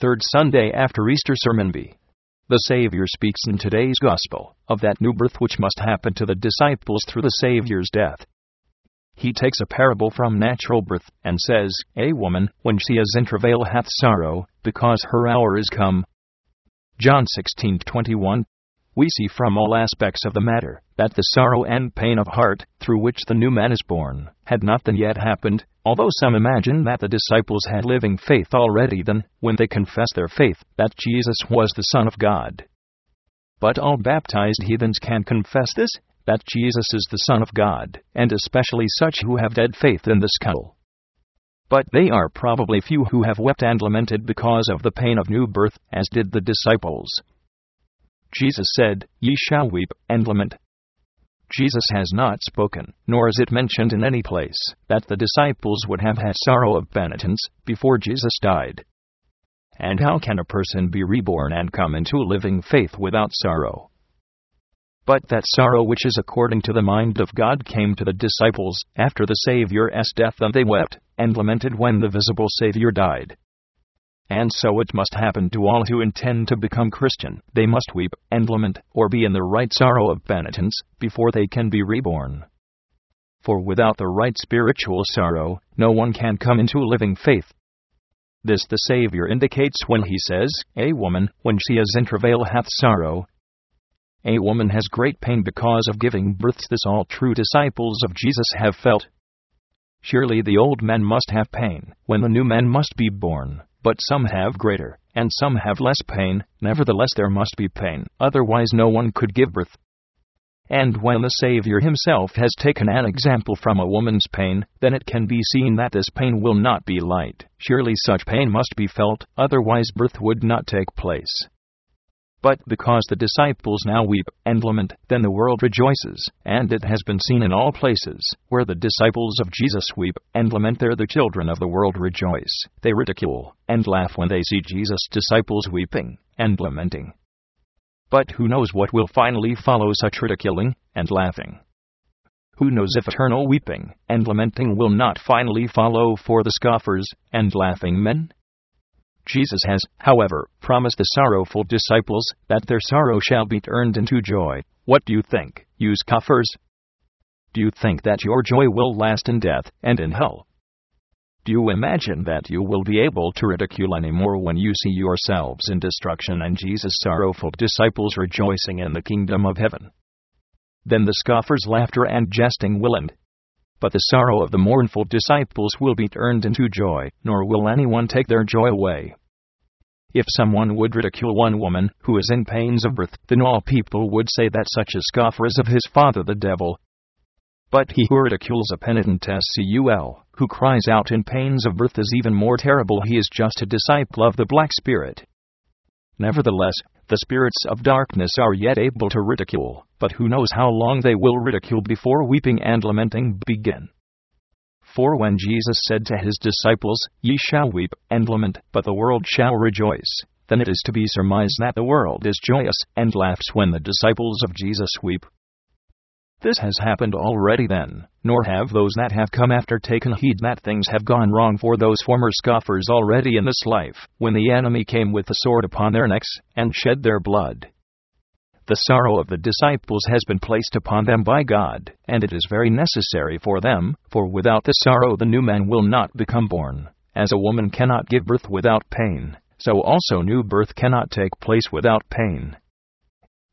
third Sunday after Easter Sermon B. The Savior speaks in today's Gospel of that new birth which must happen to the disciples through the Savior's death. He takes a parable from natural birth and says, A woman, when she is in travail, hath sorrow, because her hour is come. John 16:21 we see from all aspects of the matter that the sorrow and pain of heart through which the new man is born had not then yet happened, although some imagine that the disciples had living faith already then, when they confessed their faith that Jesus was the Son of God. But all baptized heathens can confess this, that Jesus is the Son of God, and especially such who have dead faith in the skull. But they are probably few who have wept and lamented because of the pain of new birth, as did the disciples. Jesus said, Ye shall weep and lament. Jesus has not spoken, nor is it mentioned in any place, that the disciples would have had sorrow of penitence before Jesus died. And how can a person be reborn and come into living faith without sorrow? But that sorrow which is according to the mind of God came to the disciples after the Saviour's death, and they wept and lamented when the visible Savior died. And so it must happen to all who intend to become Christian. They must weep and lament, or be in the right sorrow of penitence, before they can be reborn. For without the right spiritual sorrow, no one can come into living faith. This the Savior indicates when he says, A woman, when she is in travail, hath sorrow. A woman has great pain because of giving birth. This all true disciples of Jesus have felt. Surely the old man must have pain, when the new man must be born. But some have greater, and some have less pain, nevertheless there must be pain, otherwise no one could give birth. And when the Savior himself has taken an example from a woman's pain, then it can be seen that this pain will not be light. Surely such pain must be felt, otherwise birth would not take place. But because the disciples now weep and lament, then the world rejoices, and it has been seen in all places where the disciples of Jesus weep and lament, there the children of the world rejoice. They ridicule and laugh when they see Jesus' disciples weeping and lamenting. But who knows what will finally follow such ridiculing and laughing? Who knows if eternal weeping and lamenting will not finally follow for the scoffers and laughing men? Jesus has, however, promised the sorrowful disciples that their sorrow shall be turned into joy. What do you think, you scoffers? Do you think that your joy will last in death and in hell? Do you imagine that you will be able to ridicule any more when you see yourselves in destruction and Jesus' sorrowful disciples rejoicing in the kingdom of heaven? Then the scoffers' laughter and jesting will end, but the sorrow of the mournful disciples will be turned into joy, nor will anyone take their joy away. If someone would ridicule one woman who is in pains of birth, then all people would say that such a scoffer is of his father the devil. But he who ridicules a penitent SCUL, who cries out in pains of birth, is even more terrible. He is just a disciple of the Black Spirit. Nevertheless, the spirits of darkness are yet able to ridicule, but who knows how long they will ridicule before weeping and lamenting begin. For when Jesus said to his disciples, Ye shall weep and lament, but the world shall rejoice, then it is to be surmised that the world is joyous and laughs when the disciples of Jesus weep. This has happened already then, nor have those that have come after taken heed that things have gone wrong for those former scoffers already in this life, when the enemy came with the sword upon their necks, and shed their blood. The sorrow of the disciples has been placed upon them by God, and it is very necessary for them, for without the sorrow the new man will not become born. As a woman cannot give birth without pain, so also new birth cannot take place without pain.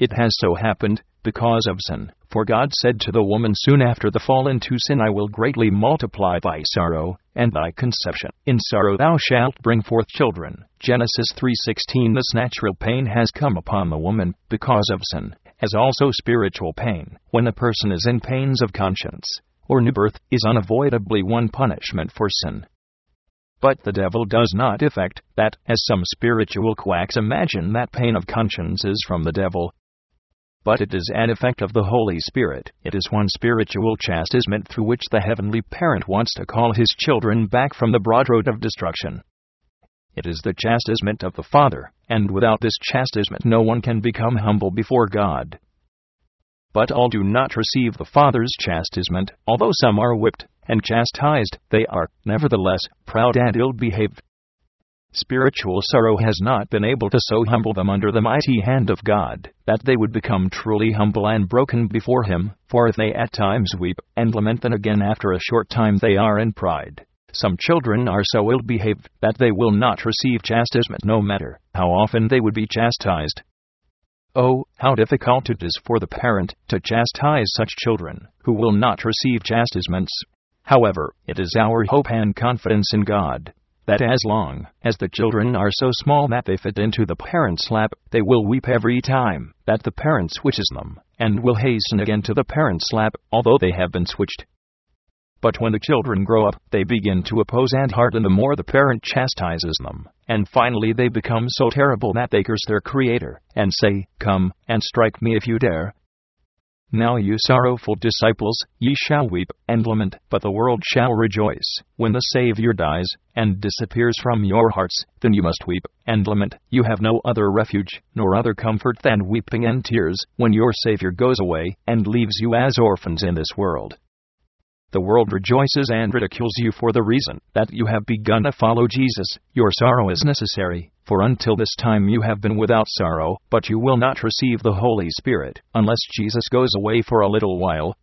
It has so happened, because of sin. For God said to the woman soon after the fall into sin, I will greatly multiply thy sorrow and thy conception. In sorrow thou shalt bring forth children. Genesis 3:16 This natural pain has come upon the woman because of sin, as also spiritual pain. When a person is in pains of conscience or new birth is unavoidably one punishment for sin. But the devil does not effect that, as some spiritual quacks imagine that pain of conscience is from the devil, but it is an effect of the Holy Spirit. It is one spiritual chastisement through which the Heavenly Parent wants to call His children back from the broad road of destruction. It is the chastisement of the Father, and without this chastisement no one can become humble before God. But all do not receive the Father's chastisement, although some are whipped and chastised, they are, nevertheless, proud and ill behaved. Spiritual sorrow has not been able to so humble them under the mighty hand of God, that they would become truly humble and broken before Him, for if they at times weep and lament, then again after a short time they are in pride. Some children are so ill behaved that they will not receive chastisement no matter how often they would be chastised. Oh, how difficult it is for the parent to chastise such children, who will not receive chastisements. However, it is our hope and confidence in God that as long as the children are so small that they fit into the parent's lap, they will weep every time that the parent switches them, and will hasten again to the parent's lap, although they have been switched. But when the children grow up, they begin to oppose and harden the more the parent chastises them, and finally they become so terrible that they curse their Creator, and say, Come, and strike me if you dare. Now, you sorrowful disciples, ye shall weep and lament, but the world shall rejoice. When the Savior dies and disappears from your hearts, then you must weep and lament. You have no other refuge, nor other comfort than weeping and tears, when your Savior goes away and leaves you as orphans in this world. The world rejoices and ridicules you for the reason that you have begun to follow Jesus. Your sorrow is necessary, for until this time you have been without sorrow, but you will not receive the Holy Spirit unless Jesus goes away for a little while.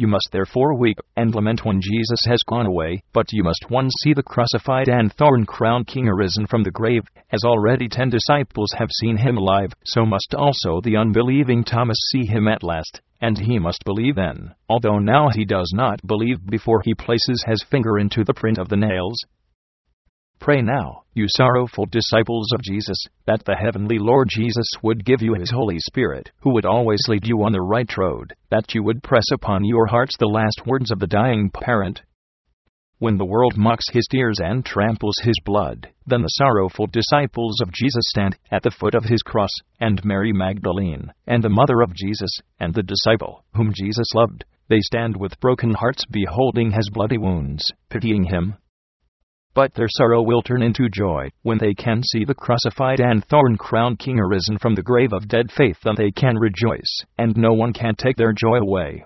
You must therefore weep and lament when Jesus has gone away, but you must once see the crucified and thorn crowned King arisen from the grave, as already ten disciples have seen him alive, so must also the unbelieving Thomas see him at last and he must believe then, although now he does not believe before he places his finger into the print of the nails. Pray now, you sorrowful disciples of Jesus, that the heavenly Lord Jesus would give you his Holy Spirit, who would always lead you on the right road, that you would press upon your hearts the last words of the dying parent, when the world mocks his tears and tramples his blood, then the sorrowful disciples of Jesus stand at the foot of his cross, and Mary Magdalene, and the mother of Jesus, and the disciple whom Jesus loved, they stand with broken hearts beholding his bloody wounds, pitying him. But their sorrow will turn into joy when they can see the crucified and thorn crowned King arisen from the grave of dead faith, then they can rejoice, and no one can take their joy away.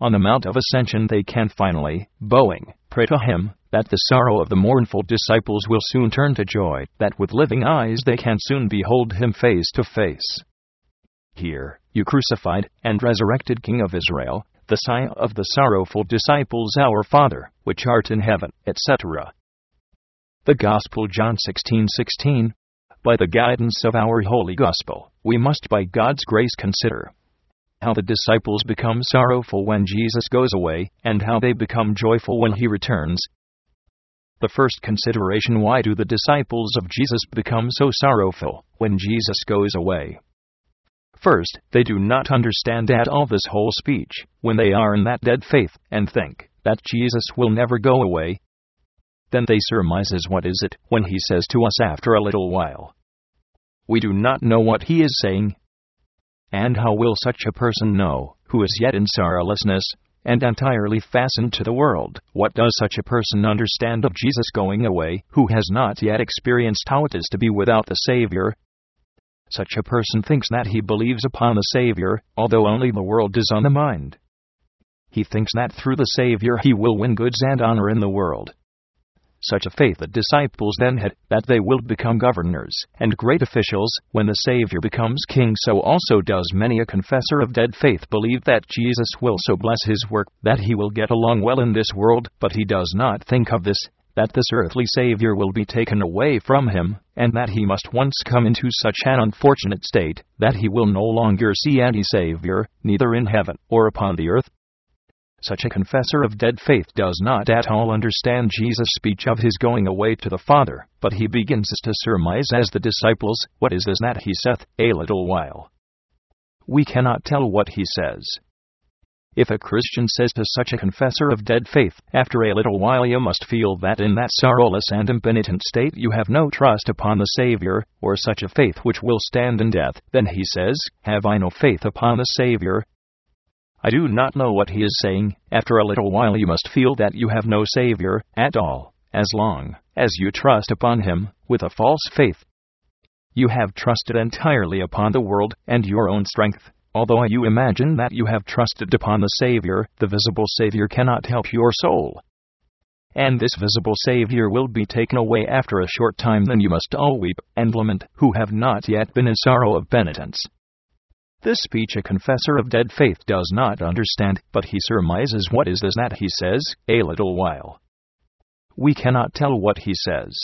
On the Mount of Ascension, they can finally, bowing, Pray to Him that the sorrow of the mournful disciples will soon turn to joy, that with living eyes they can soon behold Him face to face. Here, you crucified and resurrected King of Israel, the sign of the sorrowful disciples, our Father, which art in heaven, etc. The Gospel John 16:16. By the guidance of our holy gospel, we must by God's grace consider how the disciples become sorrowful when Jesus goes away, and how they become joyful when he returns. The first consideration why do the disciples of Jesus become so sorrowful when Jesus goes away? First, they do not understand at all this whole speech, when they are in that dead faith, and think that Jesus will never go away. Then they surmises what is it when he says to us after a little while. We do not know what he is saying, and how will such a person know, who is yet in sorrowlessness, and entirely fastened to the world, what does such a person understand of Jesus going away, who has not yet experienced how it is to be without the Savior? Such a person thinks that he believes upon the Savior, although only the world is on the mind. He thinks that through the Savior he will win goods and honor in the world such a faith the disciples then had, that they will become governors and great officials when the Savior becomes king. So also does many a confessor of dead faith believe that Jesus will so bless his work that he will get along well in this world, but he does not think of this that this earthly Savior will be taken away from him, and that he must once come into such an unfortunate state that he will no longer see any Savior, neither in heaven or upon the earth, such a confessor of dead faith does not at all understand Jesus' speech of his going away to the Father, but he begins to surmise as the disciples, What is this that he saith, a little while? We cannot tell what he says. If a Christian says to such a confessor of dead faith, after a little while you must feel that in that sorrowless and impenitent state you have no trust upon the Savior, or such a faith which will stand in death, then he says, Have I no faith upon the Savior? I do not know what he is saying. After a little while, you must feel that you have no Savior at all, as long as you trust upon him with a false faith. You have trusted entirely upon the world and your own strength. Although you imagine that you have trusted upon the Savior, the visible Savior cannot help your soul. and this visible Savior will be taken away after a short time, then you must all weep and lament, who have not yet been in sorrow of penitence. This speech a confessor of dead faith does not understand, but he surmises what is this that he says, a little while. We cannot tell what he says.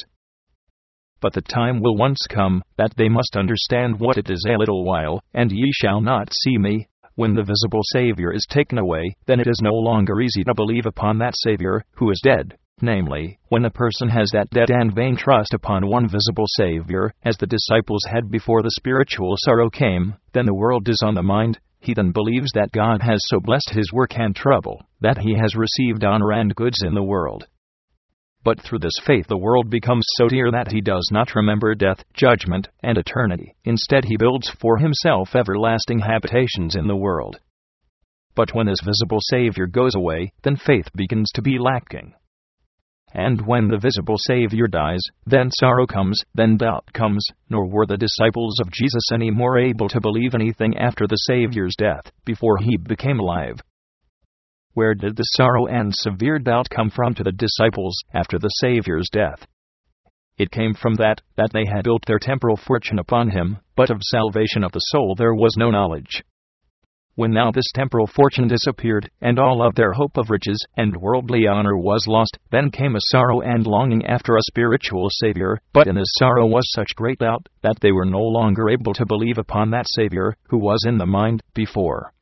But the time will once come that they must understand what it is a little while, and ye shall not see me. When the visible Savior is taken away, then it is no longer easy to believe upon that Savior, who is dead. Namely, when a person has that dead and vain trust upon one visible Savior, as the disciples had before the spiritual sorrow came, then the world is on the mind, he then believes that God has so blessed his work and trouble, that he has received honor and goods in the world. But through this faith the world becomes so dear that he does not remember death, judgment, and eternity. Instead, he builds for himself everlasting habitations in the world. But when this visible Savior goes away, then faith begins to be lacking. And when the visible Savior dies, then sorrow comes, then doubt comes, nor were the disciples of Jesus any more able to believe anything after the Savior's death, before he became alive. Where did the sorrow and severe doubt come from to the disciples after the Saviour's death? It came from that, that they had built their temporal fortune upon him, but of salvation of the soul there was no knowledge. When now this temporal fortune disappeared, and all of their hope of riches and worldly honor was lost, then came a sorrow and longing after a spiritual Savior, but in this sorrow was such great doubt, that they were no longer able to believe upon that Savior, who was in the mind before.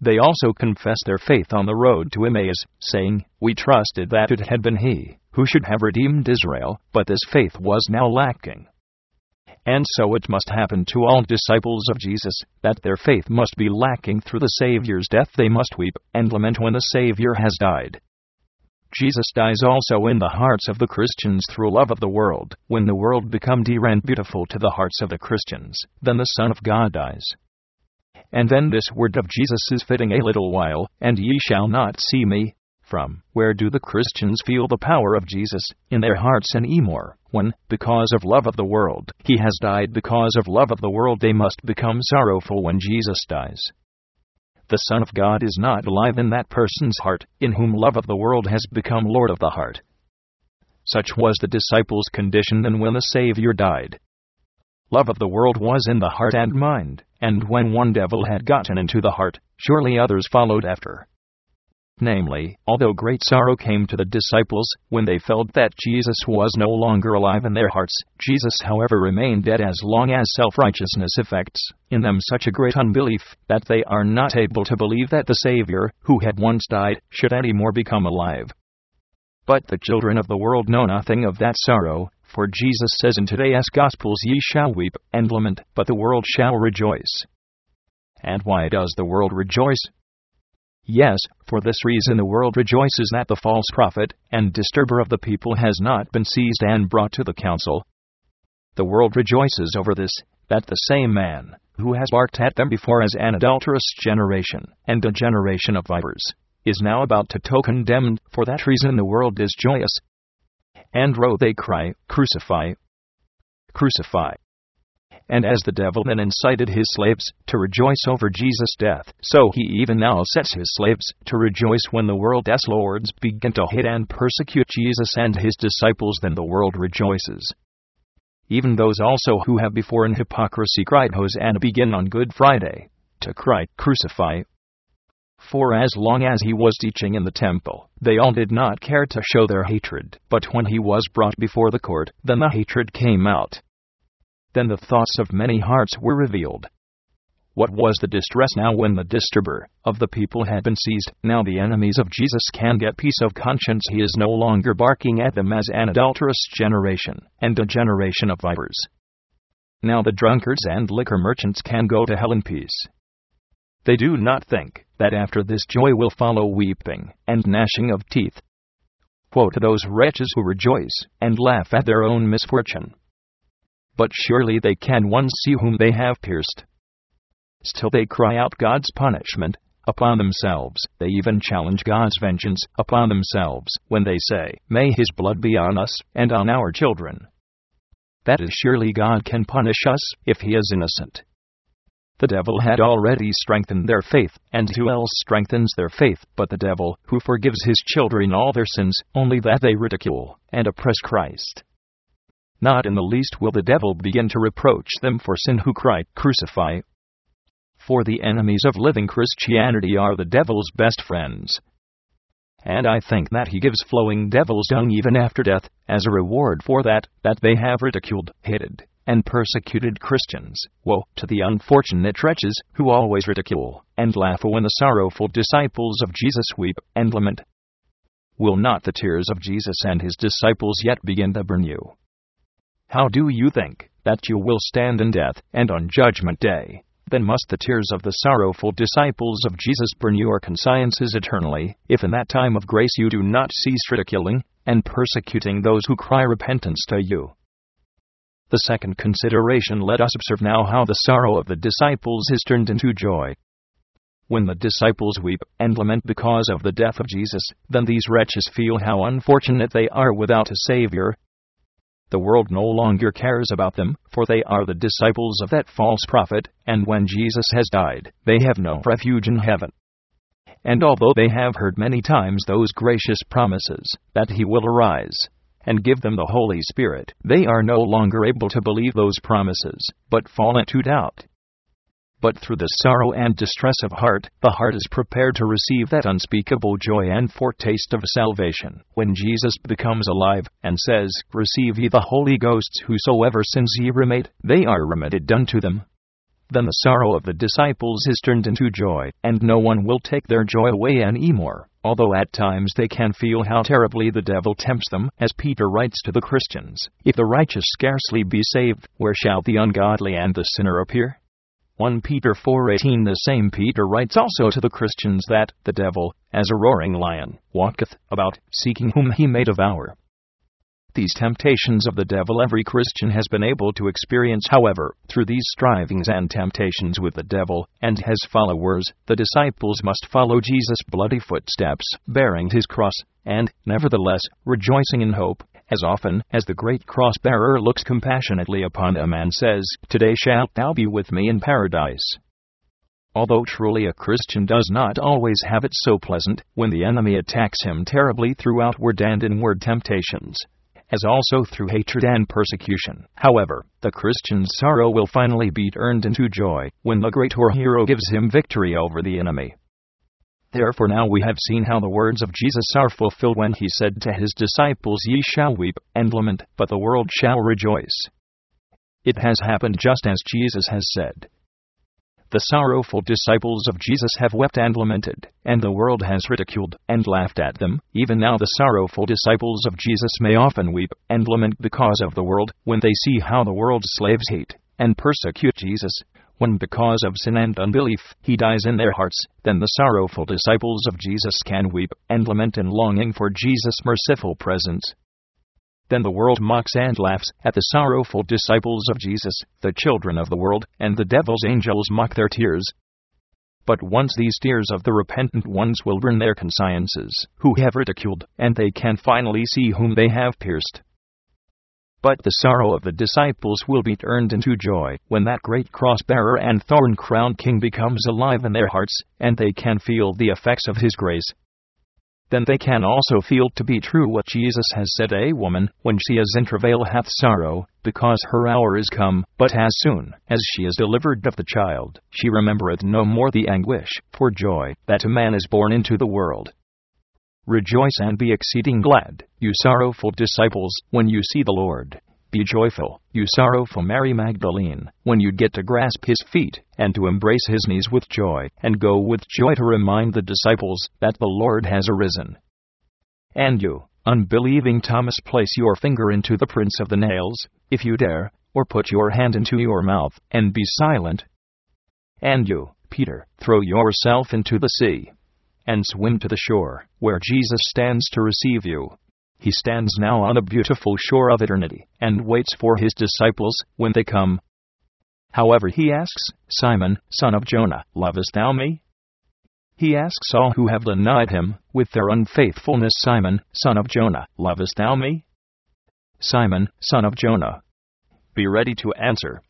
They also confessed their faith on the road to Emmaus, saying, We trusted that it had been He who should have redeemed Israel, but this faith was now lacking. And so it must happen to all disciples of Jesus, that their faith must be lacking through the Saviour's death. They must weep and lament when the Savior has died. Jesus dies also in the hearts of the Christians through love of the world. When the world become dear and beautiful to the hearts of the Christians, then the Son of God dies. And then this word of Jesus is fitting a little while, and ye shall not see me. From where do the Christians feel the power of Jesus in their hearts and more? When, because of love of the world, he has died because of love of the world, they must become sorrowful when Jesus dies. The Son of God is not alive in that person's heart, in whom love of the world has become Lord of the heart. Such was the disciples' condition then when the Savior died. Love of the world was in the heart and mind, and when one devil had gotten into the heart, surely others followed after. Namely, although great sorrow came to the disciples when they felt that Jesus was no longer alive in their hearts, Jesus, however, remained dead as long as self righteousness effects in them such a great unbelief that they are not able to believe that the Savior, who had once died, should any more become alive. But the children of the world know nothing of that sorrow, for Jesus says in today's Gospels, Ye shall weep and lament, but the world shall rejoice. And why does the world rejoice? Yes, for this reason the world rejoices that the false prophet and disturber of the people has not been seized and brought to the council. The world rejoices over this, that the same man, who has barked at them before as an adulterous generation, and a generation of vipers, is now about to toe condemned, for that reason the world is joyous, and ro they cry, Crucify! Crucify! And as the devil then incited his slaves to rejoice over Jesus' death, so he even now sets his slaves to rejoice when the world's lords begin to hate and persecute Jesus and his disciples, then the world rejoices. Even those also who have before in hypocrisy cried Hosanna begin on Good Friday to cry, Crucify, for as long as he was teaching in the temple, they all did not care to show their hatred. But when he was brought before the court, then the hatred came out. Then the thoughts of many hearts were revealed. What was the distress now when the disturber of the people had been seized? Now the enemies of Jesus can get peace of conscience. He is no longer barking at them as an adulterous generation and a generation of vipers. Now the drunkards and liquor merchants can go to hell in peace. They do not think that after this joy will follow weeping and gnashing of teeth. Quote those wretches who rejoice and laugh at their own misfortune. But surely they can once see whom they have pierced. Still they cry out God's punishment upon themselves. They even challenge God's vengeance upon themselves when they say, May his blood be on us and on our children. That is surely God can punish us if he is innocent. the devil had already strengthened their faith, and who else strengthens their faith but the devil, who forgives his children all their sins, only that they ridicule and oppress Christ? Not in the least will the devil begin to reproach them for sin who cry, Crucify. For the enemies of living Christianity are the devil's best friends. And I think that he gives flowing devil's dung even after death, as a reward for that, that they have ridiculed, hated, and persecuted Christians. Woe to the unfortunate wretches who always ridicule and laugh when the sorrowful disciples of Jesus weep and lament. Will not the tears of Jesus and his disciples yet begin to burn you? How do you think that you will stand in death and on Judgment Day? Then must the tears of the sorrowful disciples of Jesus burn your consciences eternally, if in that time of grace you do not cease ridiculing and persecuting those who cry repentance to you. The second consideration let us observe now how the sorrow of the disciples is turned into joy. When the disciples weep and lament because of the death of Jesus, then these wretches feel how unfortunate they are without a Savior, the world no longer cares about them, for they are the disciples of that false prophet, and when Jesus has died, they have no refuge in heaven. And although they have heard many times those gracious promises, that He will arise and give them the Holy Spirit, they are no longer able to believe those promises, but fall into doubt but through the sorrow and distress of heart, the heart is prepared to receive that unspeakable joy and foretaste of salvation, when Jesus becomes alive, and says, Receive ye the Holy Ghost, whosoever sins ye remit, they are remitted unto them. Then the sorrow of the disciples is turned into joy, and no one will take their joy away any more, although at times they can feel how terribly the devil tempts them, as Peter writes to the Christians, If the righteous scarcely be saved, where shall the ungodly and the sinner appear? 1 Peter 4:18 The same Peter writes also to the Christians that the devil, as a roaring lion, walketh about, seeking whom he may devour. These temptations of the devil every Christian has been able to experience, however, through these strivings and temptations with the devil and his followers, the disciples must follow Jesus' bloody footsteps, bearing his cross, and, nevertheless, rejoicing in hope, as often as the great cross bearer looks compassionately upon them and says, Today shalt thou be with me in paradise. Although truly a Christian does not always have it so pleasant when the enemy attacks him terribly through outward and inward temptations, as also through hatred and persecution. However, the Christian's sorrow will finally be turned into joy when the great war hero gives him victory over the enemy. Therefore, now we have seen how the words of Jesus are fulfilled when he said to his disciples, Ye shall weep and lament, but the world shall rejoice. It has happened just as Jesus has said. The sorrowful disciples of Jesus have wept and lamented, and the world has ridiculed and laughed at them. Even now, the sorrowful disciples of Jesus may often weep and lament because of the world when they see how the world's slaves hate and persecute Jesus, when because of sin and unbelief he dies in their hearts, then the sorrowful disciples of Jesus can weep and lament in longing for Jesus' merciful presence. Then the world mocks and laughs at the sorrowful disciples of Jesus, the children of the world, and the devil's angels mock their tears. But once these tears of the repentant ones will burn their consciences, who have ridiculed, and they can finally see whom they have pierced. But the sorrow of the disciples will be turned into joy when that great cross bearer and thorn crowned king becomes alive in their hearts, and they can feel the effects of his grace. Then they can also feel to be true what Jesus has said A woman, when she is in travail, hath sorrow, because her hour is come, but as soon as she is delivered of the child, she remembereth no more the anguish, for joy, that a man is born into the world. Rejoice and be exceeding glad, you sorrowful disciples, when you see the Lord. Be joyful, you sorrowful Mary Magdalene, when you get to grasp his feet, and to embrace his knees with joy, and go with joy to remind the disciples that the Lord has arisen. And you, unbelieving Thomas, place your finger into the prints of the nails, if you dare, or put your hand into your mouth, and be silent. And you, Peter, throw yourself into the sea and swim to the shore, where Jesus stands to receive you. He stands now on the beautiful shore of eternity, and waits for his disciples when they come. However, he asks, Simon, son of Jonah, lovest thou me? He asks all who have denied him, with their unfaithfulness, Simon, son of Jonah, lovest thou me? Simon, son of Jonah, be ready to answer.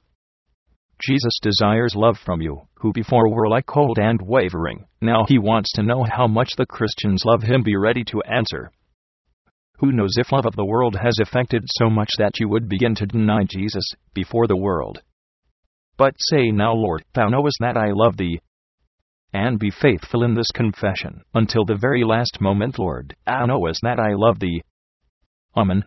Jesus desires love from you, who before were like cold and wavering. Now he wants to know how much the Christians love him. Be ready to answer. Who knows if love of the world has affected so much that you would begin to deny Jesus before the world? But say now, Lord, thou knowest that I love thee. And be faithful in this confession until the very last moment, Lord, thou knowest that I love thee. Amen.